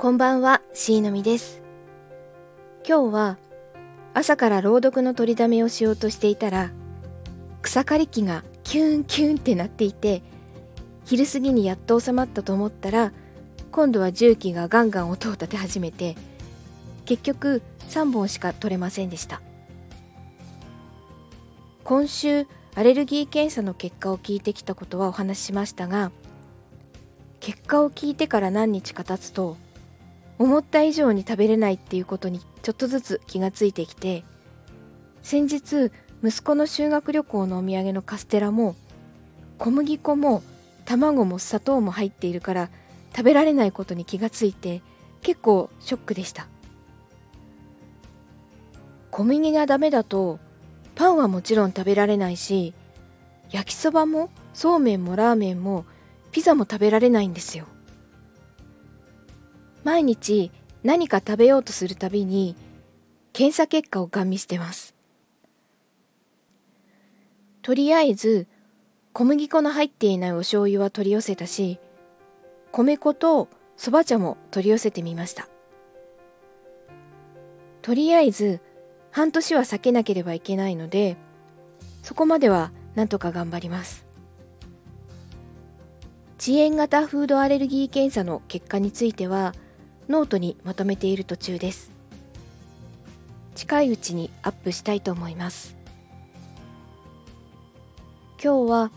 こんばんは、しのみです。今日は朝から朗読の取りだめをしようとしていたら草刈り機がキュンキュンってなっていて昼過ぎにやっと収まったと思ったら今度は重機がガンガン音を立て始めて結局3本しか取れませんでした今週アレルギー検査の結果を聞いてきたことはお話ししましたが結果を聞いてから何日か経つと思った以上に食べれないっていうことにちょっとずつ気がついてきて先日息子の修学旅行のお土産のカステラも小麦粉も卵も砂糖も入っているから食べられないことに気がついて結構ショックでした。小麦がダメだとパンはもちろん食べられないし焼きそばもそうめんもラーメンもピザも食べられないんですよ。毎日何か食べようとするたびに検査結果をガン見してます。とりあえず小麦粉の入っていないお醤油は取り寄せたし米粉とそば茶も取り寄せてみました。とりあえず半年は避けなければいけないのでそこまではなんとか頑張ります。遅延型フードアレルギー検査の結果についてはノートにまとめている途中です。近いうちにアップしたいと思います。今日は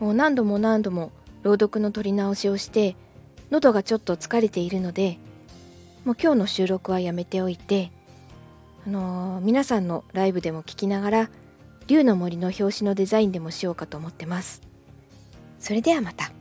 もう何度も何度も朗読の録り直しをして喉がちょっと疲れているのでもう今日の収録はやめておいてあのー、皆さんのライブでも聞きながら竜の森の表紙のデザインでもしようかと思ってます。それではまた。